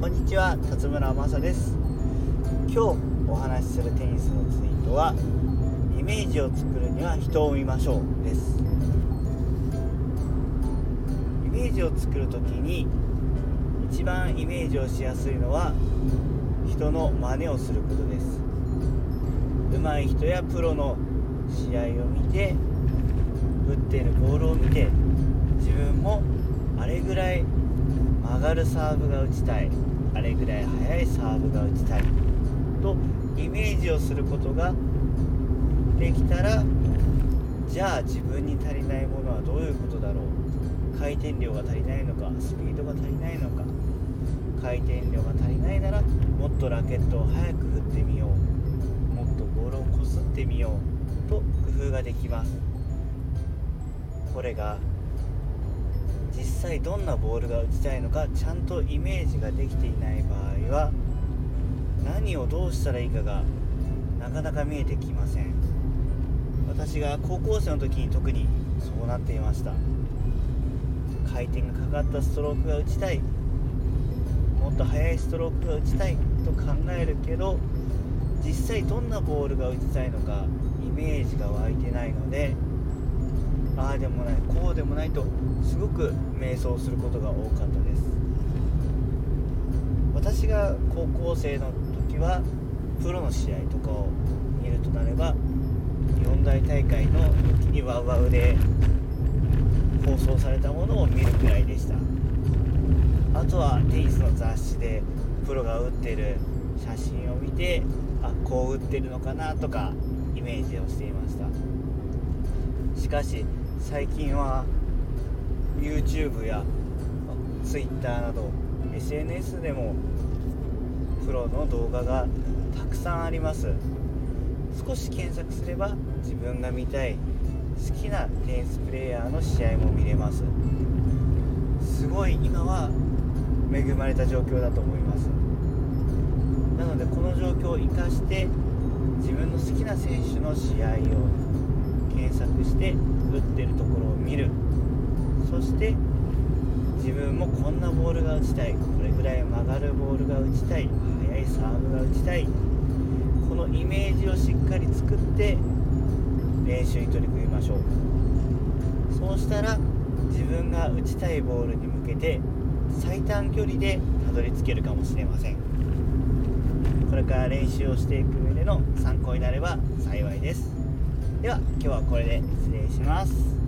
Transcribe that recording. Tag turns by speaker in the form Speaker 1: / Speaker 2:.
Speaker 1: こんにちは辰村正です。今日お話しするテニスのツイートはイメージを作るには人を見ましょうです。イメージを作る時に一番イメージをしやすいのは人の真似をすることです。上手い人やプロの試合を見て打っているボールを見て自分もあれぐらい曲がるサーブが打ちたい。あれぐらい速いサーブが打ちたいとイメージをすることができたらじゃあ自分に足りないものはどういうことだろう。回転量が足りないのかスピードが足りないのか。回転量が足りないならもっとラケットを速く振ってみよう。もっとボールをこすってみよう。と工夫ができます。これが実際どんなボールが打ちたいのかちゃんとイメージができていない場合は何をどうしたらいいかがなかなか見えてきません。私が高校生の時に特にそうなっていました。回転がかかったストロークが打ちたい。もっと速いストロークが打ちたい。と考えるけど実際どんなボールが打ちたいのかイメージが湧いてないのでああでもない。こうでもないとすごく迷走することが多かったです。私が高校生の時はプロの試合とかを見るとなれば四大大会の時にワウワウで放送されたものを見るくらいでした。あとはテニスの雑誌でプロが打ってる写真を見てあこう打ってるのかなとかイメージをしていました。しかし最近は YouTube や Twitter など SNS でもプロの動画がたくさんあります。少し検索すれば自分が見たい好きなテニスプレーヤーの試合も見れます。すごい今は恵まれた状況だと思います。なのでこの状況を生かして自分の好きな選手の試合を検索して打ってるところを見る。そして自分もこんなボールが打ちたい。これぐらい曲がるボールが打ちたい。速いサーブが打ちたい。このイメージをしっかり作って練習に取り組みましょう。そうしたら自分が打ちたいボールに向けて最短距離でたどり着けるかもしれません。これから練習をしていく上での参考になれば幸いです。では今日はこれで失礼します。